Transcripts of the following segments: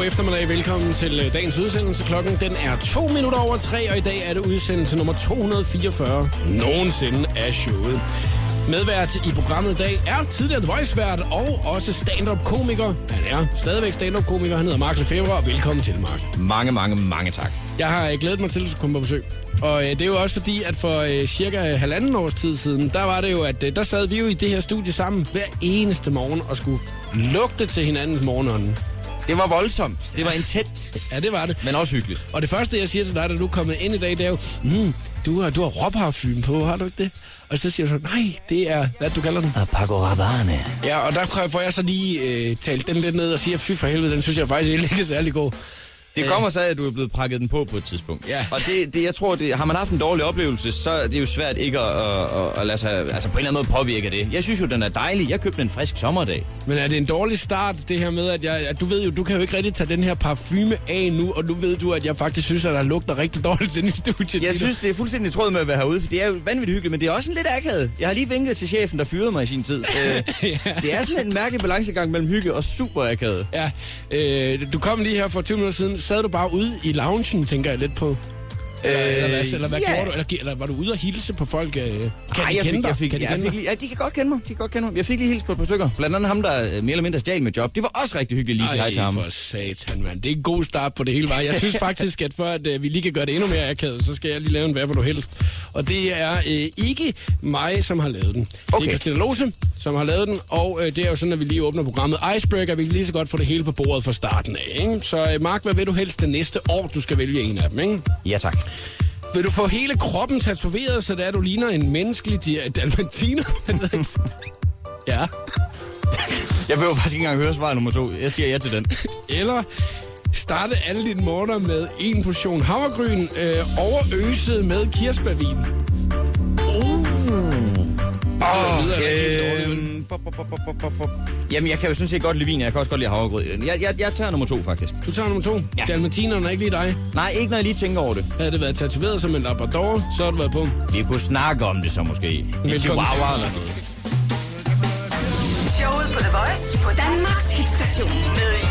God eftermiddag. Velkommen til øh, dagens udsendelse. Klokken den er to minutter over tre, og i dag er det udsendelse nummer 244 nogensinde af showet. Medvært i programmet i dag er tidligere Voice-vært og også stand-up-komiker. Han er stadigvæk stand-up-komiker. Han hedder Mark Lefebvre, og velkommen til, Mark. Mange, mange, mange tak. Jeg har øh, glædet mig til, at komme på besøg. Og øh, det er jo også fordi, at for øh, cirka halvanden års tid siden, der var det jo, at øh, der sad vi jo i det her studie sammen hver eneste morgen og skulle lugte til hinandens morgenånden. Det var voldsomt. Det var intenst. Ja, det var det. Men også hyggeligt. Og det første, jeg siger til dig, da du er kommet ind i dag, det er jo, mm, du har, du har råparfum på, har du ikke det? Og så siger du så, nej, det er, hvad du kalder den? Paco Rabanne. Ja, og der får jeg så lige øh, talt den lidt ned og siger, fy for helvede, den synes jeg faktisk ikke er særlig god. Det kommer så af, at du er blevet prakket den på på et tidspunkt. Ja. Og det, det, jeg tror, det, har man haft en dårlig oplevelse, så er det jo svært ikke at, at, at, at lade sig altså på en eller anden måde påvirke det. Jeg synes jo, den er dejlig. Jeg købte en frisk sommerdag. Men er det en dårlig start, det her med, at, jeg, at du ved jo, du kan jo ikke rigtig tage den her parfume af nu, og nu ved du, at jeg faktisk synes, at der lugter rigtig dårligt inde i studiet. Jeg synes, det er fuldstændig tråd med at være herude, for det er jo vanvittigt hyggeligt, men det er også en lidt akavet. Jeg har lige vinket til chefen, der fyrede mig i sin tid. Øh, ja. Det er sådan en mærkelig balancegang mellem hygge og super akavet. Ja, øh, du kom lige her for 20 minutter siden. Sad du bare ude i loungen, tænker jeg lidt på? Øh, eller hvad, eller hvad ja. gjorde du? Eller, eller var du ude og hilse på folk? Øh, kan Ej, de jeg kende fik, dig? jeg fik, kan de jeg kende fik, lige- ja, de kan godt kende mig. De kan godt kende mig. Jeg fik lige hils på et par stykker. Blandt andet ham, der øh, mere eller mindre stjal med job. Det var også rigtig hyggeligt lige at hej til ham. for satan, mand. Det er en god start på det hele var. Jeg synes faktisk, at for at øh, vi lige kan gøre det endnu mere akavet, så skal jeg lige lave en hvad hvor du helst. Og det er øh, ikke mig, som har lavet den. Det Okay. er Christina Lose, som har lavet den, og øh, det er jo sådan, at vi lige åbner programmet Icebreaker. Vi kan lige så godt få det hele på bordet fra starten af. Ikke? Så øh, Mark, hvad vil du helst det næste år, du skal vælge en af dem, ikke? Ja, tak. Vil du få hele kroppen tatoveret, så det er, at du ligner en menneskelig dalmatiner? ja. Jeg behøver faktisk ikke engang høre svar nummer to. Jeg siger ja til den. Eller starte alle dine morgener med en portion havregryn, øh, overøset med kirsebærvin. Bop, bop. Jamen, jeg kan jo sådan set godt lide vin, og jeg kan også godt lide havregryn. Jeg, jeg, jeg tager nummer to, faktisk. Du tager nummer to. Ja. Dalmatinerne er ikke lige dig. Nej, ikke når jeg lige tænker over det. Havde det været tatoveret som en labrador, så har du været på. Vi kunne snakke om det så måske. Velkommen chihuahua eller noget. Showet på The Voice på Danmarks hitstation med.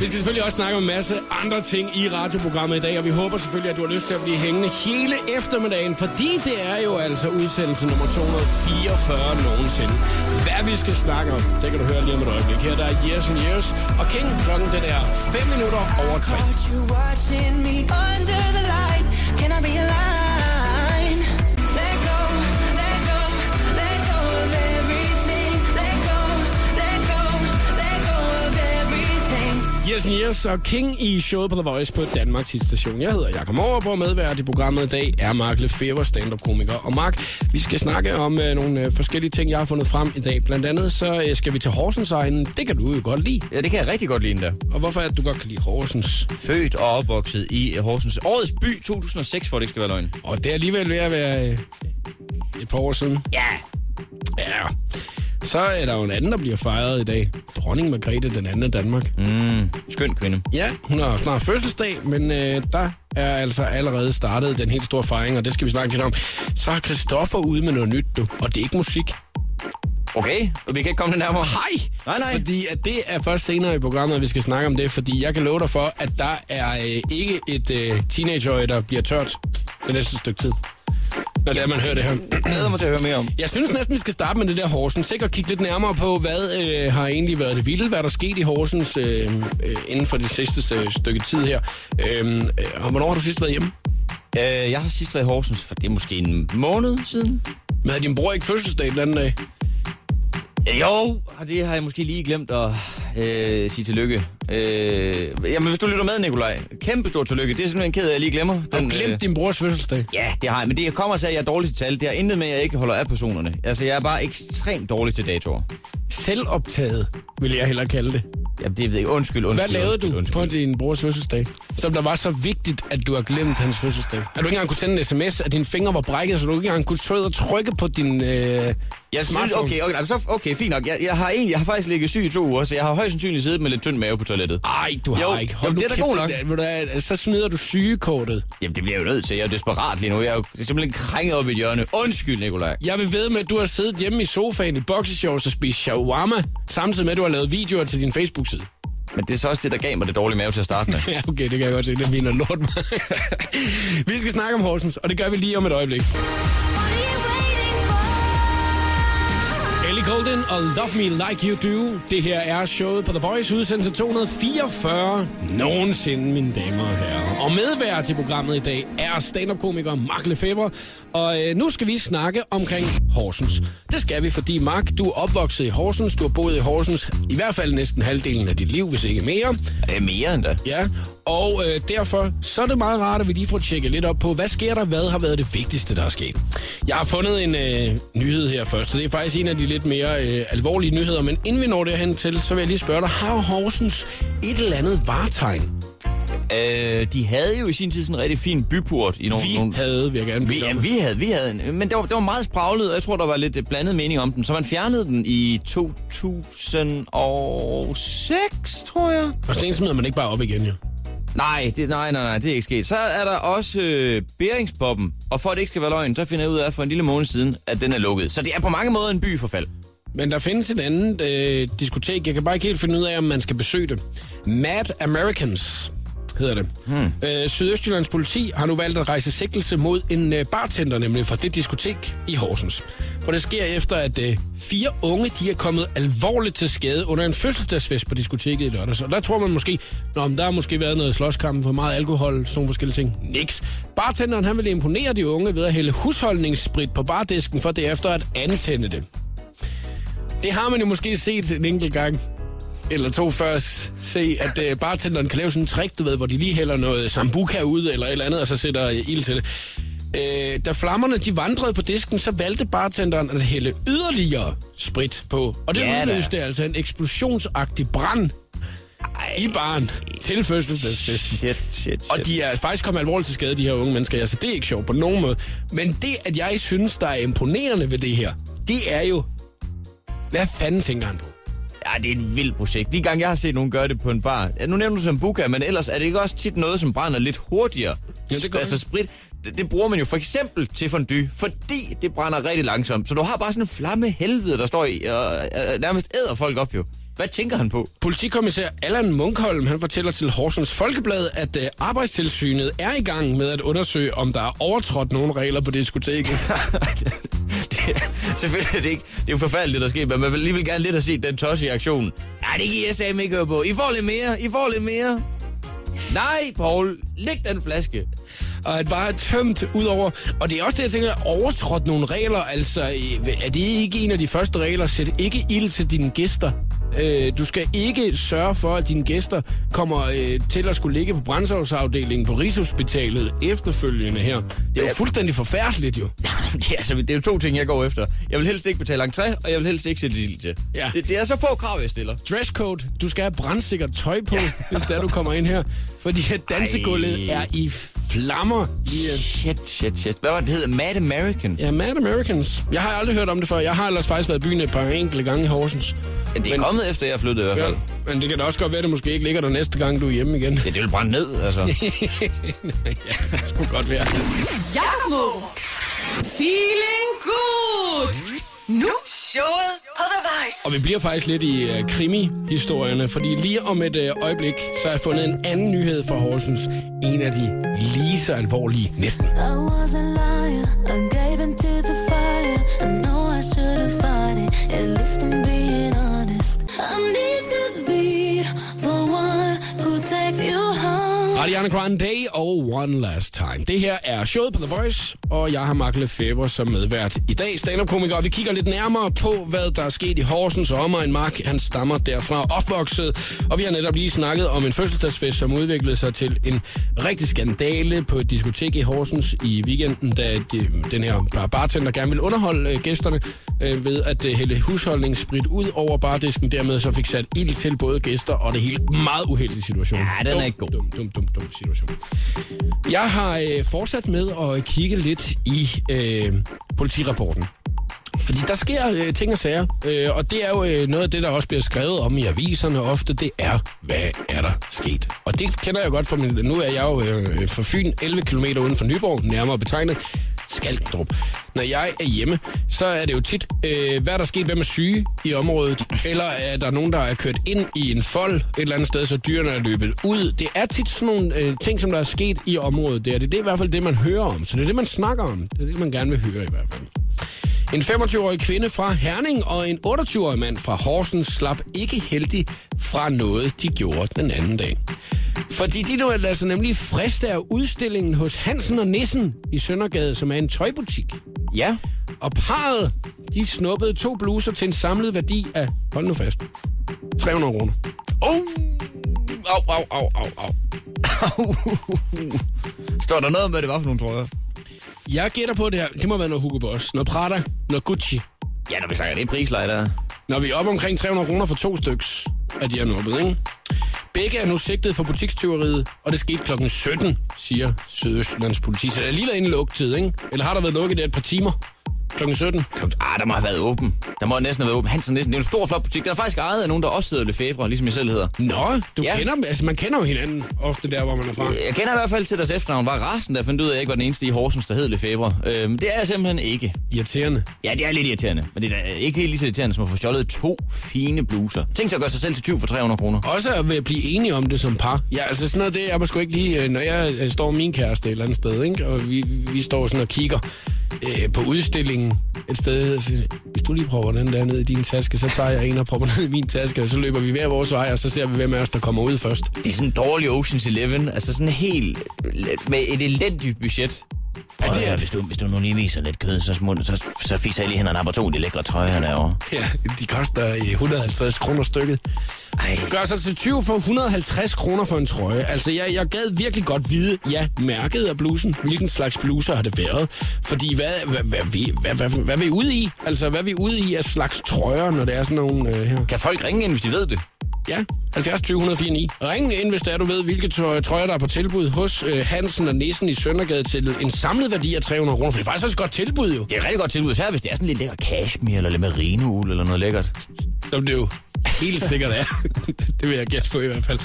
Vi skal selvfølgelig også snakke om en masse andre ting i radioprogrammet i dag, og vi håber selvfølgelig, at du har lyst til at blive hængende hele eftermiddagen, fordi det er jo altså udsendelse nummer 244 nogensinde. Hvad vi skal snakke om, det kan du høre lige om et øjeblik. Her der er Years and Years, og King, klokken den er 5 minutter over 3. Yes and Yes og King i showet på The Voice på Danmarks station. Jeg hedder Jakob Morup, og medvært i programmet i dag er Mark Lefebvre, stand-up-komiker. Og Mark, vi skal snakke om øh, nogle øh, forskellige ting, jeg har fundet frem i dag. Blandt andet så øh, skal vi til Horsens egnen. Det kan du jo godt lide. Ja, det kan jeg rigtig godt lide endda. Og hvorfor er det, du godt kan lide Horsens? Født og opvokset i Horsens. Årets by 2006, for det ikke skal være løgn. Og det er alligevel ved at være øh, et par år siden. Ja. Ja. Så er der jo en anden, der bliver fejret i dag. Dronning Margrethe, den anden af Danmark. Mm, skøn kvinde. Ja, hun har snart fødselsdag, men øh, der er altså allerede startet den helt store fejring, og det skal vi snakke lidt om. Så har Christoffer ude med noget nyt, du, og det er ikke musik. Okay, og vi kan ikke komme det nærmere. Nej! Nej, nej. Fordi at det er først senere i programmet, at vi skal snakke om det, fordi jeg kan love dig for, at der er øh, ikke et øh, teenageøje, der bliver tørt det næste stykke tid. Når det er, man hører det her. Jeg glæder mig til at høre mere om. Jeg synes næsten, vi skal starte med det der Horsens. Sikkert kigge lidt nærmere på, hvad øh, har egentlig været det vilde, hvad der er sket i Horsens øh, øh, inden for det sidste øh, stykke tid her. Øh, øh, og hvornår har du sidst været hjemme? Øh, jeg har sidst været i Horsens, for det er måske en måned siden. Men havde din bror ikke fødselsdag den anden dag? Øh, Jo, og det har jeg måske lige glemt at øh, sige tillykke. Øh, jamen, hvis du lytter med, Nikolaj, kæmpe stort tillykke. Det er simpelthen ked af, at jeg lige glemmer. Du har glemt din brors fødselsdag. Ja, det har jeg, men det kommer sig, at jeg er dårlig til tal. Det har intet med, at jeg ikke holder af personerne. Altså, jeg er bare ekstremt dårlig til datoer. Selvoptaget, vil jeg hellere kalde det. Jamen, det ved jeg ikke. Undskyld, undskyld. Hvad lavede undskyld, du undskyld. på din brors fødselsdag, som der var så vigtigt, at du har glemt hans fødselsdag? At du ikke engang kunne sende en sms, at dine fingre var brækket, så du ikke engang kunne sidde og trykke på din øh, Jeg synes, smartphone? okay, okay, altså, okay, fint nok. Jeg, jeg, har egentlig, jeg har faktisk ligget syg i to uger, så jeg har højst sandsynligt siddet med lidt tynd mave på toilettet. Ej, du har Jo, ikke. jo, nu det er da god nok. ved du Så smider du sygekortet. Jamen, det bliver jeg jo nødt til. Jeg er jo desperat lige nu. Jeg er jo simpelthen krænget op i et hjørne. Undskyld, Nikolaj. Jeg vil ved med, at du har siddet hjemme i sofaen i boxershorts og spist shawarma, samtidig med, at du har lavet videoer til din Facebook-side. Men det er så også det, der gav mig det dårlige mave til at starte med. Ja, okay, det kan jeg godt se. Det mener lort mig. vi skal snakke om Horsens, og det gør vi lige om et øjeblik. Ellie Golden og Love Me Like You Do. Det her er showet på The Voice, udsendelse 244. Nogensinde, mine damer og herrer. Og medvært til programmet i dag er stand-up-komiker Mark Lefebvre. Og øh, nu skal vi snakke omkring Horsens. Det skal vi, fordi Mark, du er opvokset i Horsens. Du har boet i Horsens i hvert fald næsten halvdelen af dit liv, hvis ikke mere. Øh, mere end da. Ja, og øh, derfor så er det meget rart, at vi lige får tjekket lidt op på, hvad sker der, hvad har været det vigtigste, der er sket. Jeg har fundet en øh, nyhed her først, og det er faktisk en af de lidt mere øh, alvorlige nyheder, men inden vi når derhen til, så vil jeg lige spørge dig, har Horsens et eller andet varetegn? Øh, de havde jo i sin tid sådan en rigtig fin byport i nogle... Vi nogle... havde, vil jeg gerne Vi, ja, vi havde, vi havde en, men det var, det var meget spraglet, og jeg tror, der var lidt øh, blandet mening om den. Så man fjernede den i 2006, tror jeg. Og sådan en smider man ikke bare op igen, jo. Nej, det, nej, nej, nej, det er ikke sket. Så er der også øh, Beringspoppen, og for at det ikke skal være løgn, så finder jeg ud af for en lille måned siden, at den er lukket. Så det er på mange måder en by for fald. Men der findes et andet øh, diskotek. Jeg kan bare ikke helt finde ud af, om man skal besøge det. Mad Americans hedder det. Hmm. Øh, Sydøstjyllands politi har nu valgt at rejse sigtelse mod en øh, bartender, nemlig fra det diskotek i Horsens. Og det sker efter, at øh, fire unge de er kommet alvorligt til skade under en fødselsdagsfest på diskoteket i lørdags. Og der tror man måske, Nå, men der har måske været noget slåskamp for meget alkohol, sådan nogle forskellige ting. Niks. Bartenderen han ville imponere de unge ved at hælde husholdningssprit på bardisken for derefter at antænde det. Det har man jo måske set en enkelt gang eller to før se, at uh, bartenderen kan lave sådan en trick, du ved, hvor de lige hælder noget sambuca ud eller et eller andet, og så sætter uh, ild til det. Uh, da flammerne de vandrede på disken, så valgte bartenderen at hælde yderligere sprit på. Og det Ja da. udløste altså en eksplosionsagtig brand i baren til fødselsdagsfesten. Shit, shit, shit. Og de er faktisk kommet alvorligt til skade, de her unge mennesker. Altså, det er ikke sjovt på nogen måde. Men det, at jeg synes, der er imponerende ved det her, det er jo... Hvad fanden tænker han på? Ja, det er et vildt projekt. De gange, jeg har set nogen gøre det på en bar. Ja, nu nævner du Sambuca, men ellers er det ikke også tit noget, som brænder lidt hurtigere? Jo, det gør Altså sprit, det, det bruger man jo for eksempel til fondue, fordi det brænder rigtig langsomt. Så du har bare sådan en flamme helvede, der står i, og øh, nærmest æder folk op jo. Hvad tænker han på? Politikommissær Allan Munkholm han fortæller til Horsens Folkeblad, at uh, arbejdstilsynet er i gang med at undersøge, om der er overtrådt nogle regler på diskoteket. det, selvfølgelig er det ikke. Det er jo forfærdeligt, der sker, men man vil alligevel gerne lidt have set den tosse i aktionen. Nej, det giver jeg sagde ikke på. I får lidt mere, I får lidt mere. Nej, Paul, læg den flaske. og at bare tømt ud over... Og det er også det, jeg tænker, overtrådt nogle regler. Altså, øh, er det ikke en af de første regler? Sæt ikke ild til dine gæster. Øh, du skal ikke sørge for, at dine gæster kommer øh, til at skulle ligge på brændsovsafdelingen på Rigshospitalet efterfølgende her. Det er jo fuldstændig forfærdeligt jo. det, er, altså, det er jo to ting, jeg går efter. Jeg vil helst ikke betale entré, og jeg vil helst ikke sætte ild til. Ja. Det, det, er så få krav, jeg stiller. Dresscode. Du skal have brandsikkert tøj på, hvis der du kommer ind her. Fordi at dansegulvet Ej. er i flammer. Øh, Shit, shit, shit. Hvad var det, det hedder? Mad American? Ja, Mad Americans. Jeg har aldrig hørt om det før. Jeg har ellers faktisk været i byen et par enkelte gange i Horsens. Ja, det er Men- kommet efter, jeg flyttede i hvert Ja, fald. men det kan da også godt være, at det måske ikke ligger der næste gang, du er hjemme igen. Ja, det vil brænde ned, altså. ja, det skulle godt være. Jakob Feeling good. Nu showet på The Voice. Og vi bliver faktisk lidt i uh, krimi-historierne, fordi lige om et uh, øjeblik, så har jeg fundet en anden nyhed fra Horsens. En af de lige så alvorlige næsten. I was a liar, I gave into the fire. I know I should have fought it, at least I'm Ariana Grande og One Last Time. Det her er showet på The Voice, og jeg har Mark Lefebvre som medvært i dag. Stand-up-komiker, og vi kigger lidt nærmere på, hvad der er sket i Horsens og omegn. Mark, han stammer derfra opvokset, og vi har netop lige snakket om en fødselsdagsfest, som udviklede sig til en rigtig skandale på et diskotek i Horsens i weekenden, da de, den her bar- bartender gerne ville underholde øh, gæsterne øh, ved at øh, hælde husholdningssprit ud over bardisken. Dermed så fik sat ild til både gæster og det hele. Meget uheldig situation. Ja, den er ikke god. Dum, dum, dum, dum situation. Jeg har øh, fortsat med at kigge lidt i øh, politirapporten. Fordi der sker øh, ting og sager, øh, og det er jo øh, noget af det, der også bliver skrevet om i aviserne ofte, det er, hvad er der sket? Og det kender jeg godt fra min... Nu er jeg jo øh, øh fra Fyn, 11 km uden for Nyborg, nærmere betegnet. Skalkendrup. Når jeg er hjemme, så er det jo tit, øh, hvad er der sket, hvem er syge i området, eller er der nogen, der er kørt ind i en fold et eller andet sted, så dyrene er løbet ud. Det er tit sådan nogle øh, ting, som der er sket i området der. Det, det er i hvert fald det, man hører om, så det er det, man snakker om. Det er det, man gerne vil høre i hvert fald. En 25-årig kvinde fra Herning og en 28-årig mand fra Horsens slap ikke heldig fra noget, de gjorde den anden dag. Fordi de nu sig nemlig friste af udstillingen hos Hansen og Nissen i Søndergade, som er en tøjbutik. Ja. Og parret, de snuppede to bluser til en samlet værdi af, hold nu fast, 300 kroner. Oh! Au, au, au, au, au. Står der noget om, hvad det var for nogle trøjer? Jeg gætter på det her. Det må være noget Hugo Boss, noget Prada, noget Gucci. Ja, når vi snakker det er prisleje der. Når vi er oppe omkring 300 kroner for to styks, er de her nuppet, ikke? Begge er nu sigtet for butikstyveriet, og det skete klokken 17, siger Sydøstlands politi. Så det er lige været inden lukketid, ikke? Eller har der været lukket der et par timer? Klokken 17? Ah, der må have været åben. Der må næsten have været åben. Hansen Nissen, det er en stor, flot butik. Der er faktisk ejet af nogen, der også hedder Lefebvre, ligesom jeg selv hedder. Nå, du Ja. kender dem. Altså, man kender jo hinanden ofte der, hvor man er fra. Jeg kender i hvert fald til deres efternavn. Var rasen, der fandt ud af, at jeg ikke var den eneste i Horsens, der hed Lefebvre. Øhm, det er jeg simpelthen ikke. Irriterende. Ja, det er lidt irriterende. Men det er ikke helt lige så irriterende, som at få stjålet to fine bluser. Tænk sig at gøre sig selv til 20 for 300 kroner. Også at blive enige om det som par. Ja, altså sådan noget, det er måske ikke lige, øh, når jeg øh, står med min kæreste et eller andet sted, ikke? og vi, vi står sådan og kigger øh, på udstillingen et sted, og siger, hvis du lige prøver den der ned i din taske, så tager jeg en og propper ned i min taske, og så løber vi hver vores vej, og så ser vi, hvem af os, der kommer ud først. Det er sådan en dårlig Ocean's Eleven. Altså sådan helt... Med et elendigt budget. Ja, det er- hvis, du, hvis du nu lige viser lidt kød, så, smut, så, så fiser jeg lige hen og napper to de lækre trøjer derovre. Ja, de koster øh, 150 kroner stykket. Ej, Gør sig til 20 for 150 kroner for en trøje. Altså, jeg, jeg gad virkelig godt vide, ja, mærket af blusen. Hvilken slags bluser har det været? Fordi hvad, hvad, hvad, vi- hvad, hvad, hvad, hvad er vi ude i? Altså, hvad er vi ude i af slags trøjer, når det er sådan nogle øh, her? kan folk ringe ind, hvis de ved det? Ja, 70 20 104 9. Ring ind, hvis det er, du ved, hvilke trø- trøjer, der er på tilbud hos øh, Hansen og Nissen i Søndergade til en samlet værdi af 300 kroner. For det er faktisk også et godt tilbud, jo. Det er et rigtig godt tilbud, især hvis det er sådan lidt lækker cashmere eller lidt merinoul eller noget lækkert. Som det jo helt sikkert er. det vil jeg gætte på i hvert fald.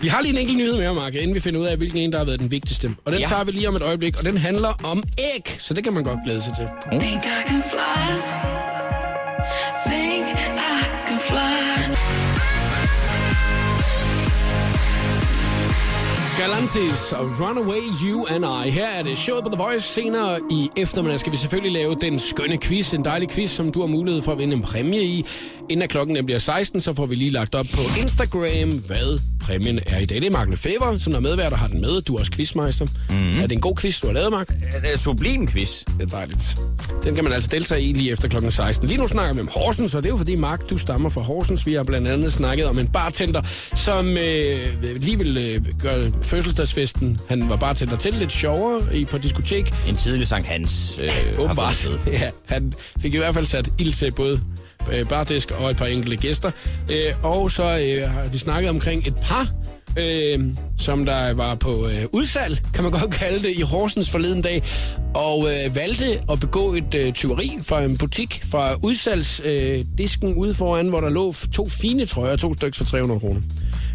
Vi har lige en enkelt nyhed med, Mark, inden vi finder ud af, hvilken en, der har været den vigtigste. Og den Ja. tager vi lige om et øjeblik, og den handler om æg. Så det kan man godt glæde sig til. Think I can fly. Galantis og Runaway You and I. Her er det showet på The Voice. Senere i eftermiddag skal vi selvfølgelig lave den skønne quiz. En dejlig quiz, som du har mulighed for at vinde en præmie i. Inden klokken bliver 16, så får vi lige lagt op på Instagram, hvad præmien er i dag. Det er Mark Lefebvre, som er medvært og har den med. Du er også quizmeister. Mm. Er det en god quiz, du har lavet, Mark? Det er sublim quiz. Det er dejligt. Den kan man altså deltage i lige efter klokken 16. Lige nu snakker vi om Horsens, og det er jo fordi, Mark, du stammer fra Horsens. Vi har blandt andet snakket om en bartender, som øh, lige vil øh, gøre fødselsdagsfesten. Han var bartender til lidt sjovere i, på diskotek. En tidlig Sankt Hans. Øh, Åbenbart. Ja, han fik i hvert fald sat ild til både øh, bardisk og et par enkelte gæster. Øh, og så øh, har vi snakket omkring et par, øh, som der var på øh, udsalg, kan man godt kalde det, i Horsens forleden dag, og øh, valgte at begå et øh, tyveri fra en butik fra udsalgsdisken øh, ude foran, hvor der lå to fine trøjer, to stykker for 300 kroner.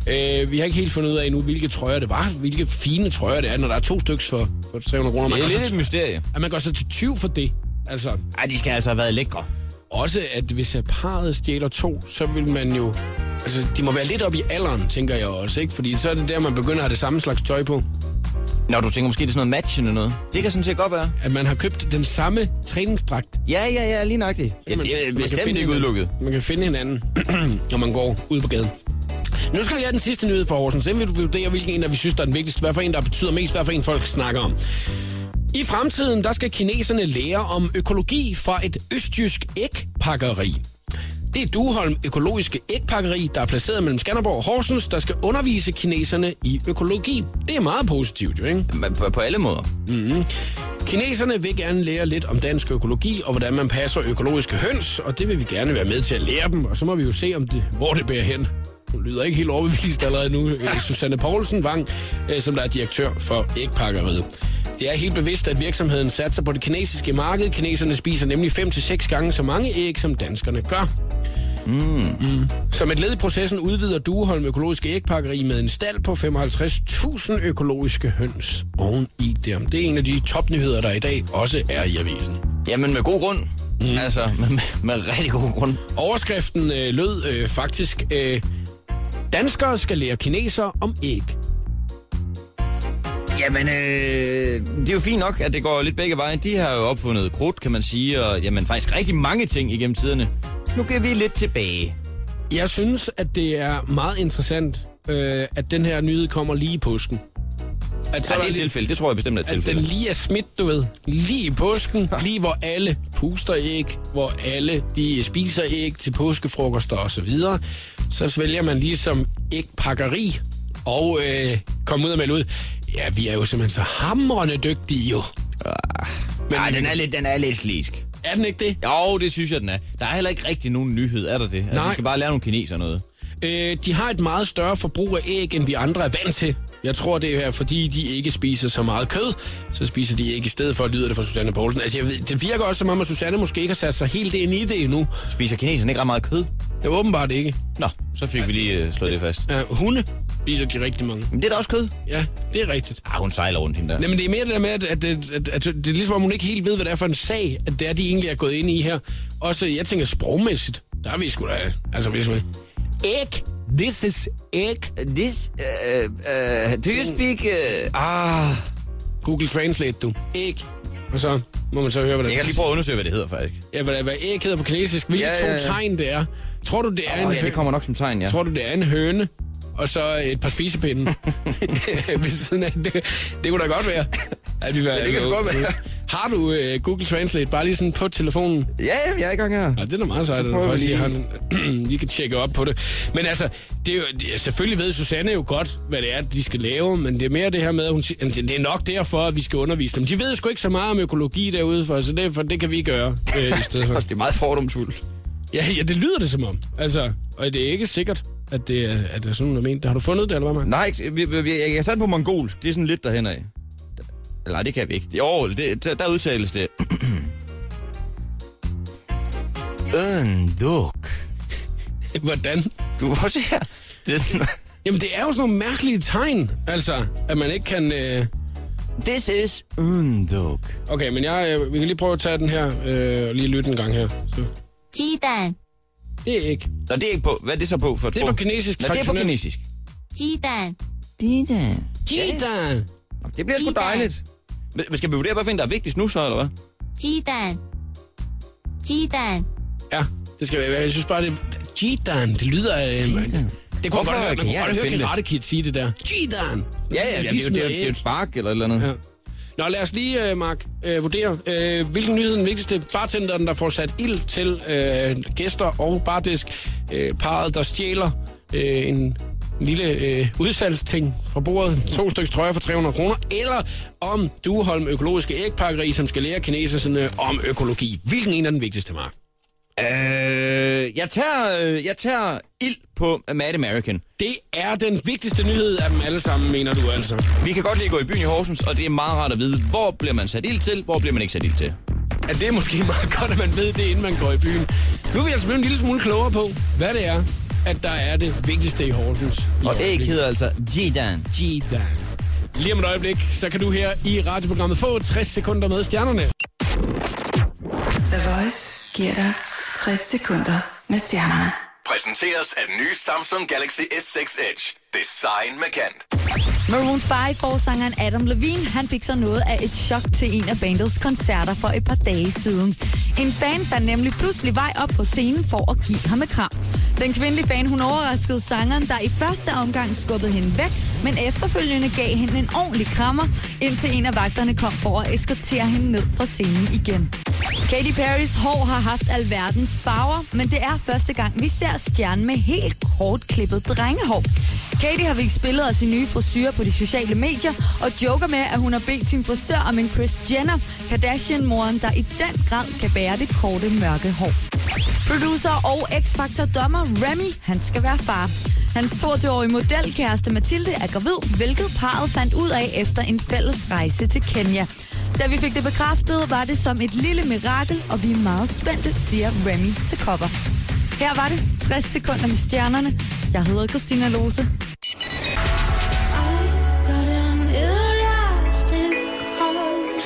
Øh, vi har ikke helt fundet ud af endnu, hvilke trøjer det var, hvilke fine trøjer det er, når der er to stykker for, for 300 kroner. Det er lidt så- et mysterie. at man går så til 20 for det. Altså, Ej, de skal altså have været lækre. Også at hvis parret stjæler to, så vil man jo... Altså, de må være lidt op i alderen, tænker jeg også, ikke? Fordi så er det der, man begynder at have det samme slags tøj på. Når du tænker måske, det er sådan noget matchende noget. Det kan sådan set godt være. At man har købt den samme træningsdragt. Ja, ja, ja, lige nøjagtigt. Ja, det er man kan bestemt finde ikke udelukket. Man kan finde hinanden, når man går ud på gaden. Nu skal vi have den sidste nyhed for Horsens. Så vil vi vurdere, hvilken en, der vi synes, der er den vigtigste. Hvad for en, der betyder mest. Hvad for en, folk snakker om. I fremtiden, der skal kineserne lære om økologi fra et østjysk ægpakkeri. Det er Duholm Økologiske Ægpakkeri, der er placeret mellem Skanderborg og Horsens, der skal undervise kineserne i økologi. Det er meget positivt, jo, ikke? På, på alle måder. Kineserne vil gerne lære lidt om dansk økologi og hvordan man passer økologiske høns, og det vil vi gerne være med til at lære dem, og så må vi jo se, om det, hvor det bærer hen. Hun lyder ikke helt overbevist allerede nu. Susanne Poulsen Wang, øh, som der er direktør for ægpakkeriet. Det er helt bevidst, at virksomheden satser på det kinesiske marked. Kineserne spiser nemlig 5-6 gange så mange æg, som danskerne gør. Mm. Som et led i processen udvider Dueholm økologiske ægpakkeri med en stald på 55.000 økologiske høns oven i dem. Det er en af de topnyheder, der i dag også er i avisen. Jamen med god grund. Mm. Altså, med, med, med rigtig god grund. Overskriften øh, lød øh, faktisk, øh, danskere skal lære kineser om æg. Jamen, øh, det er jo fint nok, at det går lidt begge veje. De har jo opfundet krudt, kan man sige, og jamen, faktisk rigtig mange ting igennem tiderne. Nu går vi lidt tilbage. Jeg synes, at det er meget interessant, øh, at den her nyhed kommer lige i påsken. At Så ja, det er et lige- tilfælde. Det tror jeg bestemt er et At den tilfælde. lige er smidt, du ved. Lige i påsken, lige hvor alle puster æg, hvor alle de spiser æg til påskefrokoster og så videre. Så vælger man ligesom ægpakkeri og øh, komme ud og melde ud. Ja, vi er jo simpelthen så hamrende dygtige jo. Men Ej, den er lidt, den er lidt slisk. Er den ikke det? Jo, det synes jeg, den er. Der er heller ikke rigtig nogen nyhed, er der det? Altså, Nej. vi skal bare lære nogle kineser noget. Øh, de har et meget større forbrug af æg, end vi andre er vant til. Jeg tror, det er fordi, de ikke spiser så meget kød. Så spiser de ikke i stedet for, lyder det fra Susanne Poulsen. Altså, jeg ved, det virker også som om, at Susanne måske ikke har sat sig helt ind i det endnu. Spiser kineserne ikke ret meget kød? Det er åbenbart ikke. Nå, så fik vi lige uh, slået det fast. Ja, hunde spiser de rigtig mange. Men det er da også kød. Ja, det er rigtigt. Ah, hun sejler rundt hende der. Nej, men det er mere det der med, at, at, at, at, at det er ligesom, om hun ikke helt ved, hvad det er for en sag, at det er, de egentlig er gået ind i her. Også, jeg tænker sprogmæssigt, der er vi sgu da... Altså, hvis man... Egg. This is egg. This, uh, uh, do you speak... Uh, ah, Google Translate, du. Æg. Og så må man så høre, hvad det jeg kan lige prøve at undersøge, hvad det hedder faktisk. Ja, hvad, hvad æg hedder på kinesisk. Hvilke Ja, ja, ja, to tegn det er. Tror du, det er Åh, en oh, ja, det kommer nok som tegn, ja. Tror du, det er en høne? Og så et par spisepinde ved siden af. Det, det kunne da godt være. At vi var, det kan godt være. Har du uh, Google Translate bare lige sådan på telefonen? Ja, ja, jeg er i gang her. Ja, det er da meget sejt, at vi faktisk lige, har, lige kan tjekke op på det. Men altså, det er jo, selvfølgelig ved Susanne jo godt, hvad det er, de skal lave, men det er mere det her med, at hun siger, at det er nok derfor, at vi skal undervise dem. De ved sgu ikke så meget om økologi derude, for, så det, for det kan vi gøre øh, i stedet for. Det er meget fordomsfuldt. Ja, ja, det lyder det som om. Altså, og det er ikke sikkert, at det er, at det er sådan noget ment. Har du fundet det, eller hvad, Mark? Nej, vi, vi, jeg kan sætte på mongolsk. Det er sådan lidt derhen af. Eller nej, det kan vi ikke. Jo, det, der, der udtales det. Unduk. Hvordan? Du også se her. Det er sådan, Jamen, det er jo sådan nogle mærkelige tegn, altså, at man ikke kan... Øh... This is unduk. Okay, men jeg, øh, vi kan lige prøve at tage den her, øh, og lige lytte en gang her. Så. 鸡蛋，Det er ikke. Nå, det er ikke på. Hvad er det så på for et Det er på sprog? kinesisk Nå, det er på traditionelt. kinesisk. 鸡蛋， Gita! Nå, Det bliver sgu Gitan. dejligt. Men Skal vi vurdere, hvad finder der er vigtigst nu så, eller hvad? 鸡蛋，鸡蛋， Ja, det skal være. Jeg synes bare, det Gitan, det lyder... Øh, det kunne Hvorfor godt høre, man kan kunne jeg godt ikke høre finde det? Karate Kid sige det der. Gitan! Ja, ja, det, er jo- det, er jo- det er jo et spark eller et eller andet. Ja. Nå, lad os lige, øh, Mark, øh, vurdere, øh, hvilken nyhed er den vigtigste. Bartenderen, der får sat ild til øh, gæster og bardisk. Øh, parret, der stjæler øh, en lille øh, udsalgsting fra bordet. To stykker trøjer for 300 kroner. Eller om Duholm økologiske ægpakkeri, som skal lære kineserne om økologi. Hvilken en er den vigtigste, Mark? Øh, jeg tager, øh, jeg tager ild på Mad American. Det er den vigtigste nyhed af dem alle sammen, mener du altså. Vi kan godt lige gå i byen i Horsens, og det er meget rart at vide, hvor bliver man sat ild til, hvor bliver man ikke sat ild til. at det er måske meget godt, at man ved det, inden man går i byen. Nu er vi altså blevet en lille smule klogere på, hvad det er, at der er det vigtigste i Horsens. i Og æg øjeblikket. hedder altså Jidan. Gidan. Lige om et øjeblik, så kan du her i radioprogrammet få 60 sekunder med stjernerne. The Voice giver dig 60 sekunder med stjernerne. Præsenteres af den nye Samsung Galaxy S6 Edge. Design med kant. Maroon 5-forsangeren Adam Levine, han fik så noget af et chok til en af bandets koncerter for et par dage siden. En fan fandt nemlig pludselig vej op på scenen for at give ham et kram. Den kvindelige fan, hun overraskede sangeren, der i første omgang skubbede hende væk, men efterfølgende gav hende en ordentlig krammer, indtil en af vagterne kom for at eskortere hende ned fra scenen igen. Katy Perrys hår har haft alverdens farver, men det er første gang, vi ser stjernen med helt kort klippet drengehår. Katie har vist billeder af sin nye frisyr på de sociale medier, og joker med, at hun har bedt sin frisør om en Kris Jenner, Kardashian-moren, der i den grad kan bære det korte mørke hår. Producer og X-Factor-dommer Remy, han skal være far. Hans 22-årige modelkæreste Mathilde er gravid, hvilket parret fandt ud af efter en fælles rejse til Kenya. Da vi fik det bekræftet, var det som et lille mirakel, og vi er meget spændte, siger Remy til Cover. Her var det 60 sekunder med stjernerne. Jeg hedder Christina Lose.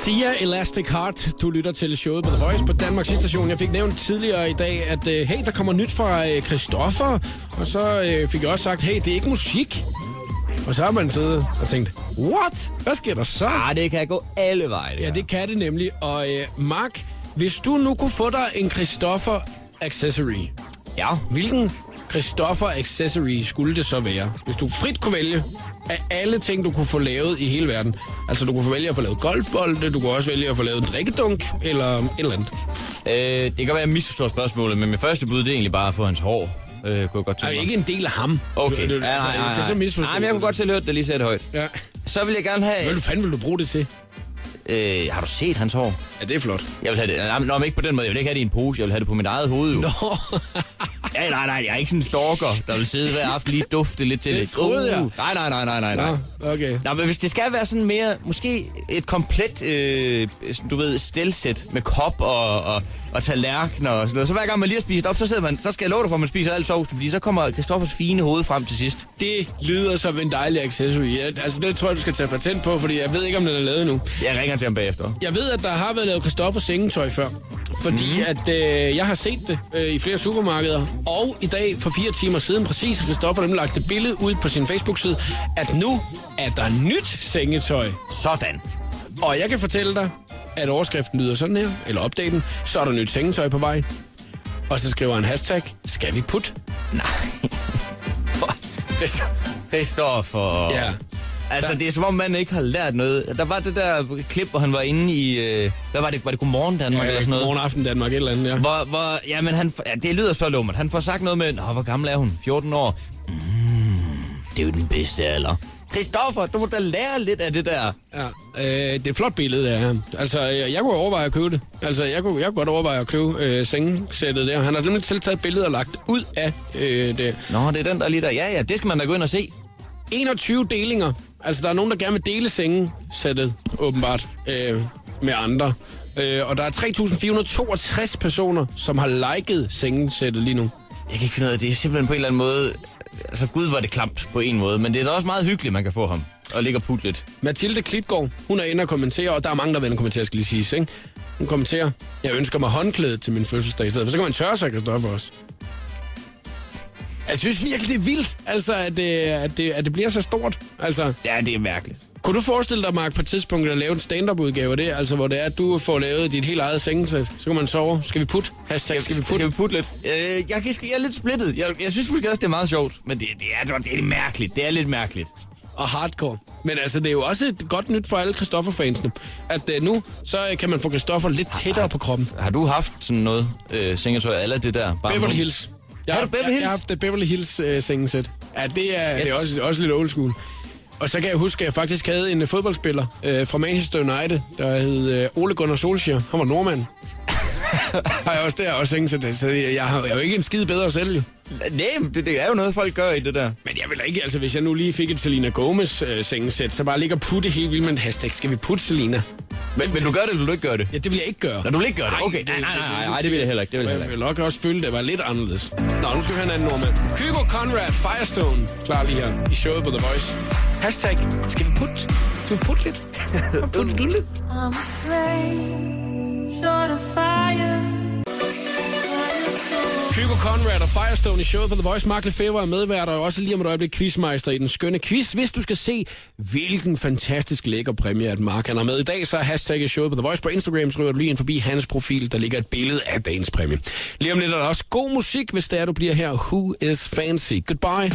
Sia Elastic Heart, du lytter til showet på The Voice på Danmarks station. Jeg fik nævnt tidligere i dag, at øh, hey, der kommer nyt fra øh, Christoffer. Og så øh, fik jeg også sagt, hey, det er ikke musik. Og så har man siddet og tænkt, what? Hvad sker der så? Ah, det kan gå alle veje. Ja, det kan det nemlig. Og øh, Mark, hvis du nu kunne få dig en Christoffer accessory, Ja. hvilken Christoffer accessory skulle det så være? Hvis du frit kunne vælge af alle ting, du kunne få lavet i hele verden. Altså, du kunne få vælge at få lavet golfbolde, du kunne også vælge at få lavet en drikkedunk, eller et eller andet. Øh, det kan være, at jeg misforstår spørgsmålet, men mit første bud, det er egentlig bare at få hans hår. Øh, kunne jeg godt Er tænke mig. ikke en del af ham. Okay. Du, Ja, du, nej, nej, nej. Det er så misforstået. Nej, men jeg kunne godt høre, at det lige det højt. Ja. Så vil jeg gerne have... Hvad fanden vil du bruge det til? Øh, har du set hans hår? Ja, det er flot. Jeg vil have det... Nej, men- Nå, men ikke på den måde. Jeg vil ikke have det i en pose. Jeg vil have det på mit eget hoved, jo. Nå, Ja, nej, nej, jeg er ikke sådan en stalker, der vil sidde hver aften lige dufte lidt til Det det. troede jeg. Nej, nej, nej, nej, nej, nej. Nå, okay. Nå, men hvis det skal være sådan mere, måske et komplet, øh, du ved, stelsæt med kop og, og, og tallerkener og sådan noget. Så hver gang man lige har spist op, så, sidder man, så skal jeg love dig for, at man spiser alt sovs, fordi så kommer Christoffers fine hoved frem til sidst. Det lyder som en dejlig accessory. Jeg, altså, det tror jeg, du skal tage patent på, fordi jeg ved ikke, om den er lavet nu. Jeg ringer til ham bagefter. Jeg ved, at der har været lavet Christoffer sengetøj før. Fordi mm. at øh, jeg har set det øh, i flere supermarkeder. Og i dag, for fire timer siden, præcis, har Christoffer nemlig lagt et billede ud på sin Facebook-side, at nu er der nyt sengetøj. Sådan. Og jeg kan fortælle dig, at overskriften lyder sådan her, eller opdaten, så er der nyt sengetøj på vej. Og så skriver han hashtag, skal vi put? Christoffer. Ja. Altså, det er som om, man ikke har lært noget. Der var det der klip, hvor han var inde i... Øh, hvad var det? Var det Godmorgen Danmark eller sådan noget? Morgen aften Danmark, et eller andet, ja. Hvor, hvor, jamen han, ja, det lyder så lummert. Han får sagt noget med, Nå, hvor gammel er hun? 14 år. Mm, det er jo den bedste alder. Christoffer, du må da lære lidt af det der. Ja, øh, det er et flot billede, det her. Altså, jeg, jeg kunne overveje at købe det. Altså, jeg kunne, jeg kunne godt overveje at købe øh, sengesættet der. Han har nemlig selv taget et billede og lagt ud af øh, det. Nå, det er den der lige der. Ja, ja, det skal man da gå ind og se. 21 delinger. Altså, der er nogen, der gerne vil dele sengesættet, åbenbart, øh, med andre. Øh, og der er 3.462 personer, som har liket sengesættet lige nu. Jeg kan ikke finde ud af det. Det er simpelthen på en eller anden måde... Altså, gud var det klamt på en måde, men det er da også meget hyggeligt, man kan få ham. Og ligge og putte lidt. Mathilde Klitgaard, hun er inde og kommentere, og der er mange, der vil kommentere, skal lige sige, ikke? Hun kommenterer, jeg ønsker mig håndklædet til min fødselsdag i stedet, for så kan man tørre sig, Kristoffer også. Jeg synes virkelig, det er vildt, altså, at det, at det, at det bliver så stort. Altså, Ja, det er mærkeligt. kunne du forestille dig, Mark, på et tidspunkt at lave en stand-up-udgave af det? Altså, hvor det er, at du får lavet dit helt eget sengesæt. Så kan man sove. Skal vi putte? Hashtag, skal vi putte? Skal vi putte lidt? Øh, jeg, kan, jeg er lidt splittet. Jeg, jeg synes måske også, det er meget sjovt. Men det, det, er, det er mærkeligt. Det er lidt mærkeligt. og hardcore. Men altså, det er jo også et godt nyt for alle Christoffer-fansene, at uh, nu så uh, kan man få Christoffer lidt tættere på kroppen. Har du haft sådan noget øh, sengetøj, eller det der? Bare Beverly nu? Hills. Jeg Har har, du Beverly jeg, Hills? jeg har haft det Beverly Hills uh, sengesæt. Ja, det er, det er også, også lidt old school. Og så kan jeg huske, at jeg faktisk havde en uh, fodboldspiller uh, fra Manchester United, der hed uh, Ole Gunnar Solskjaer. Han var nordmand. har jeg også der også sengesæt. Så jeg, jeg, har, jeg er jo ikke en skid bedre selv, jo. Nej, det, det er jo noget, folk gør i det der. Men jeg vil ikke, altså hvis jeg nu lige fik et Selena Gomez øh, sengesæt, så bare ligge og putte helt vildt med en hashtag. Skal vi putte Selena? Men, men du gør det, eller du ikke gøre det? Ja, det vil jeg ikke gøre. Nå, du vil ikke gøre det? Okay. Nej, nej, nej, nej, nej, det vil jeg heller ikke, det vil jeg jeg heller vil nok også føle, det var lidt anderledes. Nå, nu skal vi have en anden nordmand. Kygo Conrad Firestone, klar lige her i showet på The Voice. Hashtag, skal vi putte? Skal vi putte lidt? putte du lidt? I'm afraid, Hugo fire. Conrad og Firestone i showet på The Voice. Mark Lefebvre er medvært og også lige om et øjeblik quizmeister i den skønne quiz. Hvis du skal se, hvilken fantastisk lækker præmie, at Mark han har med i dag, så er hashtag showet på The Voice på Instagram, så ryger du lige ind forbi hans profil, der ligger et billede af dagens præmie. Lige om lidt er der også god musik, hvis det er, du bliver her. Who is fancy? Goodbye.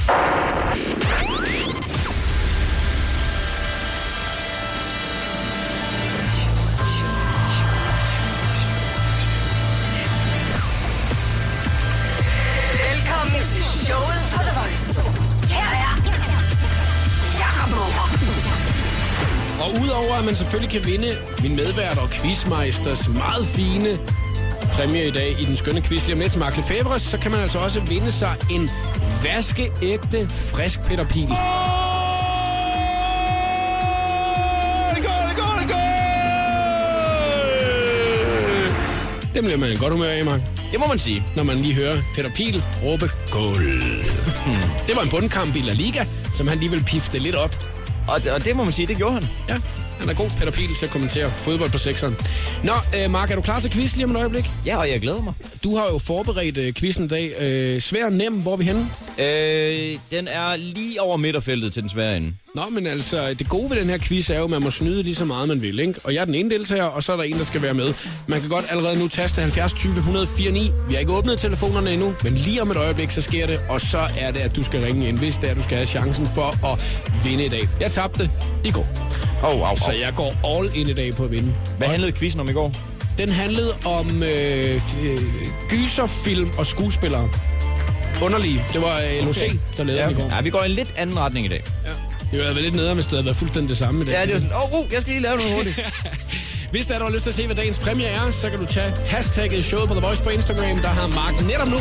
Og udover at man selvfølgelig kan vinde min medvært og quizmeisters meget fine præmie i dag i den skønne quiz lige om lidt til Mark Lefebvre, så kan man altså også vinde sig en vaskeægte frisk Peter Pil. Det bliver man godt humør af, Mark. Det må man sige. når man lige hører Peter Pil råbe gol. Det var en bundkamp i La Liga, som han lige vil pifte lidt op. Og, og det må man sige, det gjorde han. Ja, han er god, Peter Pil, til at kommentere fodbold på sekseren. Nå, øh, Mark, er du klar til quiz lige om et øjeblik? Ja, og jeg glæder mig. Du har jo forberedt øh, quizzen i dag. Øh, svær nem, hvor er vi henne? Øh, den er lige over midterfeltet til den svære ende. Nå, men altså, det gode ved den her quiz er jo, at man må snyde lige så meget, man vil, ikke? Og jeg er den ene deltager, og så er der en, der skal være med. Man kan godt allerede nu taste 70 20 104 9. Vi har ikke åbnet telefonerne endnu, men lige om et øjeblik, så sker det. Og så er det, at du skal ringe ind, hvis det er, du skal have chancen for at vinde i dag. Jeg tabte i går, Oh, wow, så jeg går all in i dag på at vinde. Hvad handlede quizzen om i går? Den handlede om øh, gyserfilm og skuespillere. Underlige. Det var øh, LOC, der lavede Ja, den i går. ja, vi går i en lidt anden retning i dag. Ja. Det været lidt nedere, hvis det havde været fuldstændig det samme i dag. Ja, det er sådan, åh, oh, oh, jeg skal lige lave noget hurtigt. Hvis der er, du har lyst til at se, hvad dagens præmie er, så kan du tage hashtagget showet på The Voice på Instagram. Der har Mark netop nu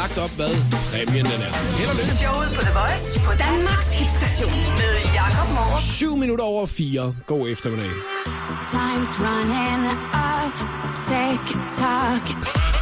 lagt op, hvad præmien den er. Held og lykke. Showet på The Voice på Danmarks hitstation med Jakob Morup. 7 minutter over 4. God eftermiddag. Time's running up. Take talk.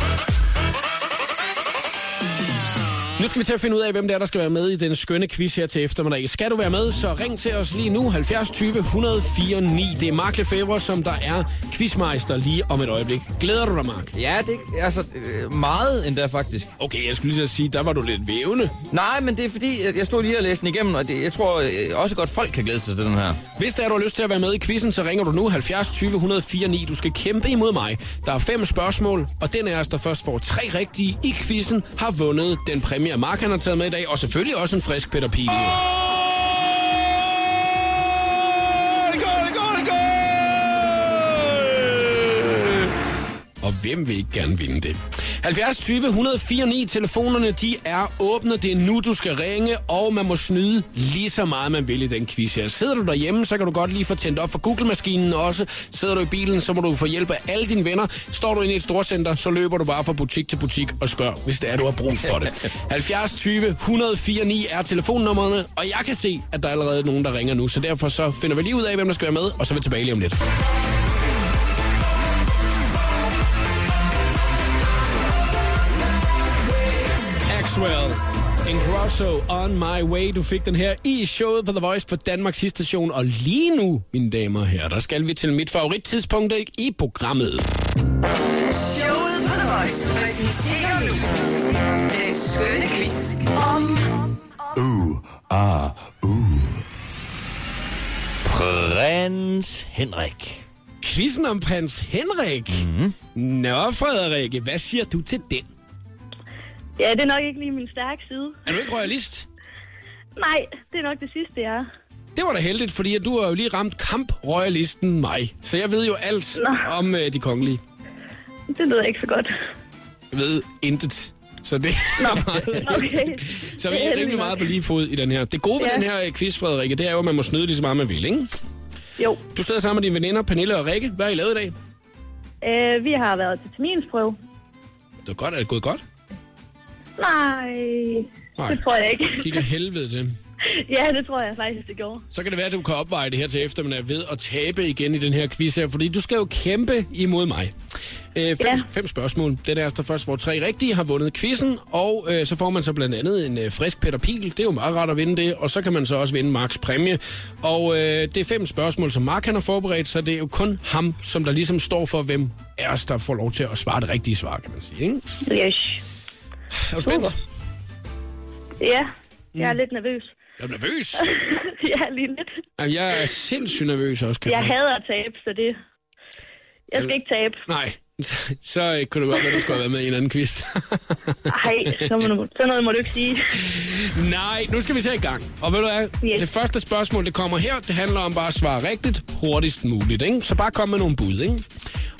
Nu skal vi til at finde ud af, hvem det er, der skal være med i den skønne quiz her til eftermiddag. Skal du være med, så ring til os lige nu. 70 20 104 9. Det er Mark Lefebvre, som der er quizmeister lige om et øjeblik. Glæder du dig, Mark? Ja, det er altså øh, meget endda faktisk. Okay, jeg skulle lige så sige, der var du lidt vævende. Nej, men det er fordi, jeg stod lige og læste den igennem, og det, jeg tror øh, også godt, folk kan glæde sig til den her. Hvis der er, du har lyst til at være med i quizzen, så ringer du nu 70 20 104 9. Du skal kæmpe imod mig. Der er fem spørgsmål, og den af os, der først får tre rigtige i quizzen, har vundet den præmie, Mark han har taget med i dag, og selvfølgelig også en frisk Peter Pile. Og hvem vil ikke gerne vinde det? 70 20 104 9. Telefonerne de er åbne. Det er nu, du skal ringe, og man må snyde lige så meget, man vil i den quiz her. Sidder du derhjemme, så kan du godt lige få tændt op for Google-maskinen også. Sidder du i bilen, så må du få hjælp af alle dine venner. Står du inde i et storcenter, så løber du bare fra butik til butik og spørg, hvis det er, du har brug for det. 70 20 104 9 er telefonnummerne, og jeg kan se, at der er allerede nogen, der ringer nu. Så derfor så finder vi lige ud af, hvem der skal være med, og så er vi tilbage lige om lidt. Axwell. Ingrosso on my way. Du fik den her i showet på The Voice på Danmarks station. Og lige nu, mine damer og herrer, der skal vi til mit favorittidspunkt i programmet. Showet på The Voice præsenterer nu den skønne quiz om Prins Henrik. Quizzen om prins Henrik. Mm-hmm. Nå, Frederikke, hvad siger du til den? Ja, det er nok ikke lige min stærke side. Er du ikke royalist? Nej, det er nok det sidste, jeg er. Det var da heldigt, fordi du har jo lige ramt kamp-royalisten mig. Så jeg ved jo alt Nå. om øh, de kongelige. Det lyder ikke så godt. Jeg ved intet. Så det Nå, er meget okay. Så vi er rimelig meget på lige fod i den her. Det gode ved Ja. den her øh, quiz, Frederikke, det er jo, at man må snyde lige så meget, man vil, ikke? Jo, Du sidder sammen med dine veninder, Pernille og Rikke. Hvad har I lavet i dag? øh, vi har været til terminsprøve. Det er godt. Er det gået godt? Nej, Nej. det tror jeg ikke. Gik af helvede til. ja, det tror jeg faktisk, det gjorde. Så kan det være, at du kan opveje det her til eftermiddag ved at tabe igen i den her quiz her, fordi du skal jo kæmpe imod mig. Øh, fem, Ja. fem spørgsmål. Den er der først, hvor tre rigtige har vundet quizzen, og øh, så får man så blandt andet en øh, frisk Peter Pil. Det er jo meget rart at vinde det, og så kan man så også vinde Marks præmie. Og øh, det er fem spørgsmål, som Mark han har forberedt, så det er jo kun ham, som der ligesom står for, hvem er os, der får lov til at svare det rigtige svar, kan man sige. Ikke? Yes. Er du spændt? Ja, jeg er Mm. lidt nervøs. Er du nervøs? ja, lige lidt. Jamen, jeg er sindssygt nervøs også, kan Jeg jeg hader at tabe, så det... Jeg skal ikke tabe. Nej, så øh, kunne det godt være, at du skulle have været med i en anden quiz. Nej, så må du, sådan noget må du ikke sige. Nej, nu skal vi til i gang. Og ved du hvad? Yes. Det første spørgsmål, det kommer her, det handler om bare at svare rigtigt hurtigst muligt. Ikke? Så bare kom med nogle bud. Ikke?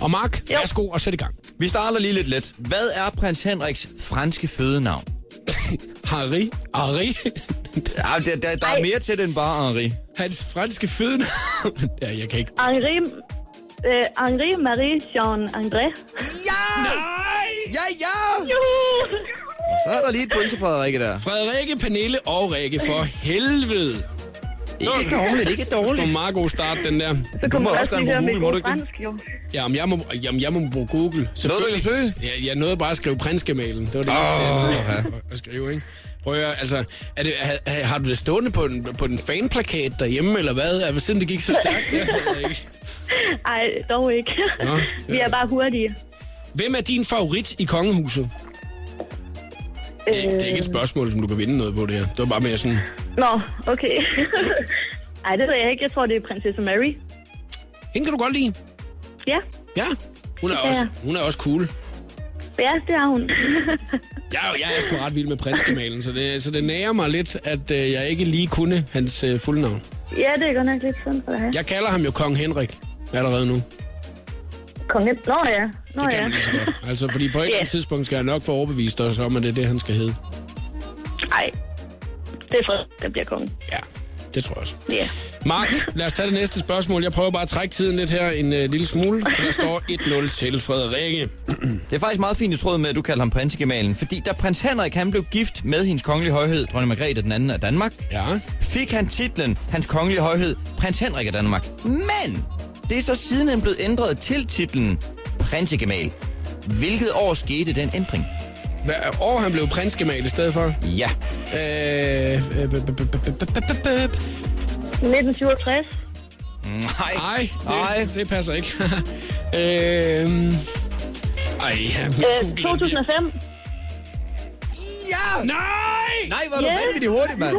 Og Mark, Jo. værsgo og sæt i gang. Vi starter lige lidt let. Hvad er prins Henriks franske fødenavn? Harry, Harry, Ja, der, der, der er mere til det end bare Henri. hans franske fødenavn. ja, jeg kan ikke. Henri, øh, Henri Marie Jean André. Ja! Ja, ja! Juhu! Så er der lige et point til Frederikke der. Frederikke, Pernille og Rikke, for helvede. Ikke dårligt, ikke Det var dårligt. en meget god start, den der. Så kunne må også gerne bruge Google, må med du ikke det? fransk, jo. Jamen, jeg må, jamen, jeg må bruge Google. Nåede du søge? Ja, jeg nåede bare at skrive prinsgemalen. Det var det, Åh, oh, jeg ja. nåede at skrive, ikke? Prøv at høre, altså, er det, har, har du det stående på en, på en fanplakat derhjemme, eller hvad? Er, siden det gik så stærkt her? Jeg ved ikke. Ej, dog ikke. Nå, Vi er bare hurtige. Hvem er din favorit i kongehuset? Det, er- det er ikke et spørgsmål, som du kan vinde noget på det her. Det var bare mere sådan... Nå, okay. Ej, det ved jeg ikke. Jeg tror, det er prinsesse Mary. Hende kan du godt lide. Ja, Ja, hun er, Ja. også, hun er også cool. ja det er hun. Jeg, jeg er sgu ret vild med prinsgemalen, så det, så det nærer mig lidt, at øh, jeg ikke lige kunne hans øh, fulde navn. ja, det er godt nok lidt synd for dig. Jeg kalder ham jo Kong Henrik allerede nu. Kongen. Nå ja. Nå Det kan ja. man lige så godt. Altså, fordi på et eller andet tidspunkt skal jeg nok få overbevist os om, at det er det, han skal hedde. Ej, det er Frederik, der bliver kongen. Ja, det tror jeg også. Ja. Mark, lad os tage det næste spørgsmål. Jeg prøver bare at trække tiden lidt her en øh, lille smule, for der står 1-0 til Frederikke. Det er faktisk meget fint i tråd med, at du kalder ham prinsegemalen, fordi da prins Henrik han blev gift med hendes kongelige højhed, dronning Margrethe den anden af Danmark, Ja. fik han titlen Hans Kongelige Højhed, Prins Henrik af Danmark. Men det er så sidenhen blevet ændret til titlen Prinsegemal. Hvilket år skete den ændring? Hvad år han blev prinsgemal i stedet for? Ja. Øh, 1967. Nej. Nej, det, passer ikke. øh, ej, jeg, øh, 2005. Ja! Nej! Nej, hvor er du Ja. vanvittig hurtigt, mand.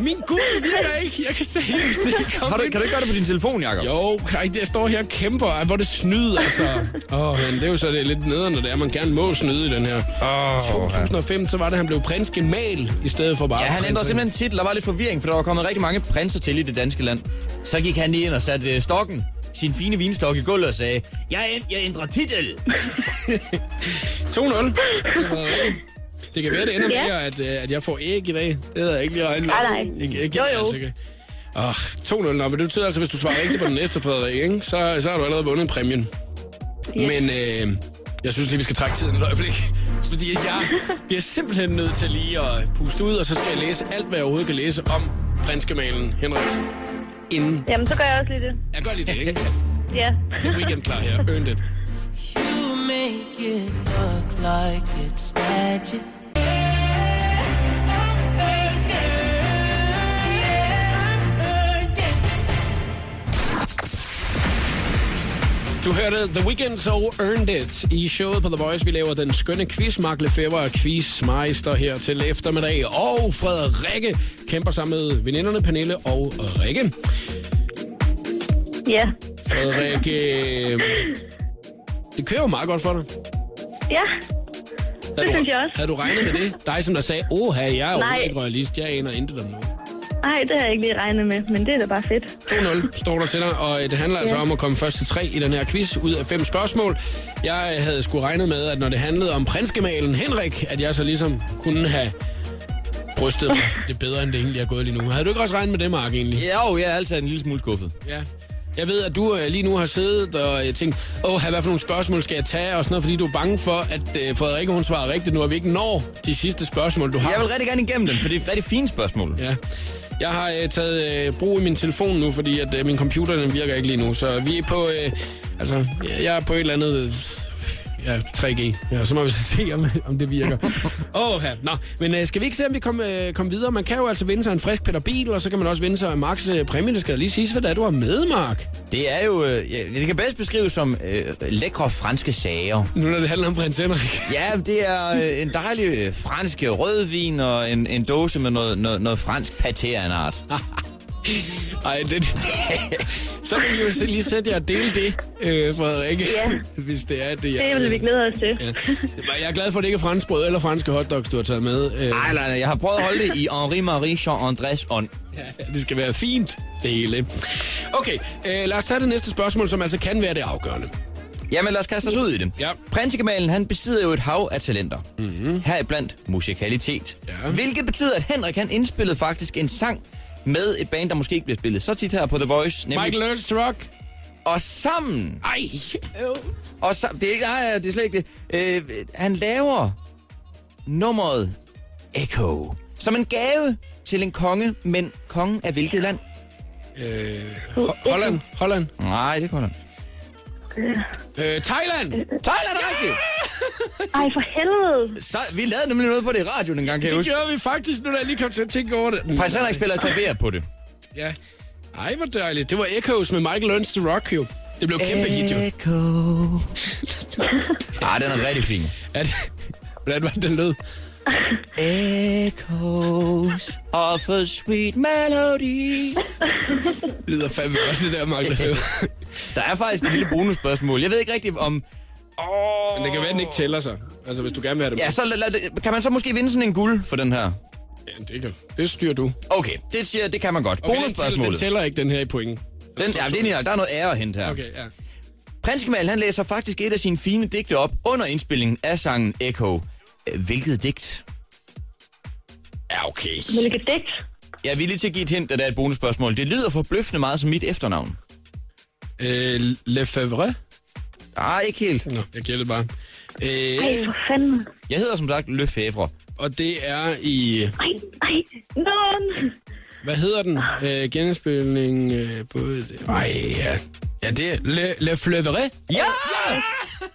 Min Google virker ikke. Jeg kan seriøst ikke komme Har du, kan du ikke gøre det på din telefon, Jacob? Jo, ej, jeg står her og kæmper. Ej, hvor er det snyd, altså. Åh, oh, men det er jo så det er lidt nederen, når det er, man gerne må snyde i den her. Åh, 2005, så var det, han blev prins Gemal, i stedet for bare Ja, han ændrede simpelthen titel. Der var lidt forvirring, for der var kommet rigtig mange prinser til i det danske land. Så gik han lige ind og satte øh, stokken, sin fine vinstok i gulvet og sagde, jeg, jeg ændrer titel. 2-0 til Frederikke. Det kan være, det ender Ja. med, at, øh, at jeg får æg i dag. Det jeg ikke lige regnet. Nej, nej. Ikke, ikke, Jo, jo. Altså. Oh, 2-0, nå, men det betyder altså, hvis du svarer rigtigt på den næste, Frederik, ikke? Så, så har du allerede vundet præmien. Ja. Men øh, jeg synes lige, vi skal trække tiden et øjeblik. Fordi jeg vi er simpelthen nødt til lige at puste ud, og så skal jeg læse alt, hvad jeg overhovedet kan læse om prinsgemalen Henrik. Inden. Jamen, så gør jeg også lige det. Jeg gør lige det, ikke? Ja. Det er weekend klar her. Earned it. You make it look like it's magic. Du hørte The Weeknd så Earned It i showet på The Voice. Vi laver den skønne quiz. Mark Lefebvre og quizmeister her til eftermiddag. Og Frederikke kæmper sammen med veninderne Pernille og Rikke. Ja. Frederikke, det kører jo meget godt for dig. Ja. Havde Det du, synes jeg også. Havde du regnet med det? Dig, som der sagde, åh, jeg er jo Nej. ikke royalist. Jeg aner intet om noget. Nej, det har jeg ikke lige regnet med, men det er da bare fedt. 2-0 står der til dig, og det handler altså Ja. om at komme først til tre i den her quiz ud af fem spørgsmål. Jeg havde sgu regnet med, at når det handlede om prinsgemalen Henrik, at jeg så ligesom kunne have brystet mig lidt bedre, end det egentlig er gået lige nu. Havde du ikke også regnet med det, Mark, egentlig? Jo, jeg er altid en lille smule skuffet. Ja. Jeg ved, at du øh, lige nu har siddet og øh, tænkt, åh, hvad for nogle spørgsmål skal jeg tage, og sådan noget, fordi du er bange for, at øh, Frederikke, hun svarer rigtigt nu, og vi ikke når de sidste spørgsmål, du har. Jeg vil rigtig gerne igennem dem, for det er rigtig fint spørgsmål. Ja. Jeg har øh, taget øh, brug i min telefon nu, fordi at øh, min computer den virker ikke lige nu. Så vi er på, øh, altså, jeg- er på et eller andet, ja, 3G. Ja, så må vi så se, om, om det virker. Åh, oh, ja. Nå, men øh, skal vi ikke se, om vi kommer øh, kom videre? Man kan jo altså vinde sig en frisk Peter Bil, og så kan man også vinde sig Marks øh, præmie. Det skal lige siges, hvad det er, du har med, Mark. Det er jo, øh, det kan bedst beskrives som øh, lækre franske sager. Nu når det handler om prins Henrik. Ja, det er øh, en dejlig øh, fransk rødvin og en, en dåse med noget, noget, noget fransk paté af en art. Ej, det, så kan vi jo så lige sætte jer og dele det, øh, Frederikke. Ja. Hvis det er det, jeg... Det vil vi glæde os til. Ja. Jeg er glad for, at det ikke er franskbrød eller franske hotdogs, du har taget med. Øh, Nej, nej, nej, jeg har prøvet at holde det i Henri-Marie Jean-Andrés ånd. Ja, det skal være fint, det hele. Okay, øh, lad os tage det næste spørgsmål, som altså kan være det afgørende. Jamen, lad os kaste os ud i det. Ja. Prinsegemalen, han besidder jo et hav af talenter. Mm-hmm. Heriblandt musikalitet. Ja. Hvilket betyder, at Henrik han indspillede faktisk en sang med et band, der måske ikke bliver spillet så tit her på The Voice. Nemlig, Michael Learns Rock. Og sammen, Ej, øh. og sam, det er ikke, nej, det er slet ikke det. Øh, han laver nummeret Echo som en gave til en konge, men kongen af hvilket land? Øh, Ho- Holland. Holland. Nej, det kommer Øh, Thailand. Thailand er rigtigt! Ej, for helvede. Så, vi lavede nemlig noget på det i radioen en gang, kan jeg Det huske. gjorde vi faktisk, nu da jeg lige kom til at tænke over det. Prins Henrik spiller klaver på det. Ja. Ej, hvor dejligt. Det var Echoes med Michael Learns to Rock, jo. Det blev kæmpe hit, jo. Echo. ah, den er rigtig fin. Ja, det, hvordan var det, den lød? Echoes of a sweet melody. Det lyder fandme godt, det der. Der Der er faktisk et lille bonusspørgsmål. Jeg ved ikke rigtigt om... Oh. Men det kan være, den ikke tæller sig. Altså, hvis du gerne vil have det. Ja, så lad, lad, det- kan man så måske vinde sådan en guld for den her? Ja, det, kan, det styrer du. Okay, det, siger, det kan man godt. Okay, den Bonusspørgsmålet. tæller ikke, den her i point. Den, ja, det er, der er noget ære at hente her. Okay, ja. Prins Kemal, han læser faktisk et af sine fine digte op under indspillingen af sangen Echo. Øh, Hvilket digt? Ja, okay. Hvilket digt? Jeg er villig til at give et hint, at det er et bonusspørgsmål. Det lyder forbløffende meget som mit efternavn. Øh, Lefebvre? Ah, ikke helt. Nå, jeg gætter bare. Ej, Øh, for fanden. Jeg hedder som sagt Lefebvre. og det er i... Ej, ej. Nå. Hvad hedder den? Øh, genspilning øh, på... Ej, ja. Ja, det er Le, Le Fleuret. Ja!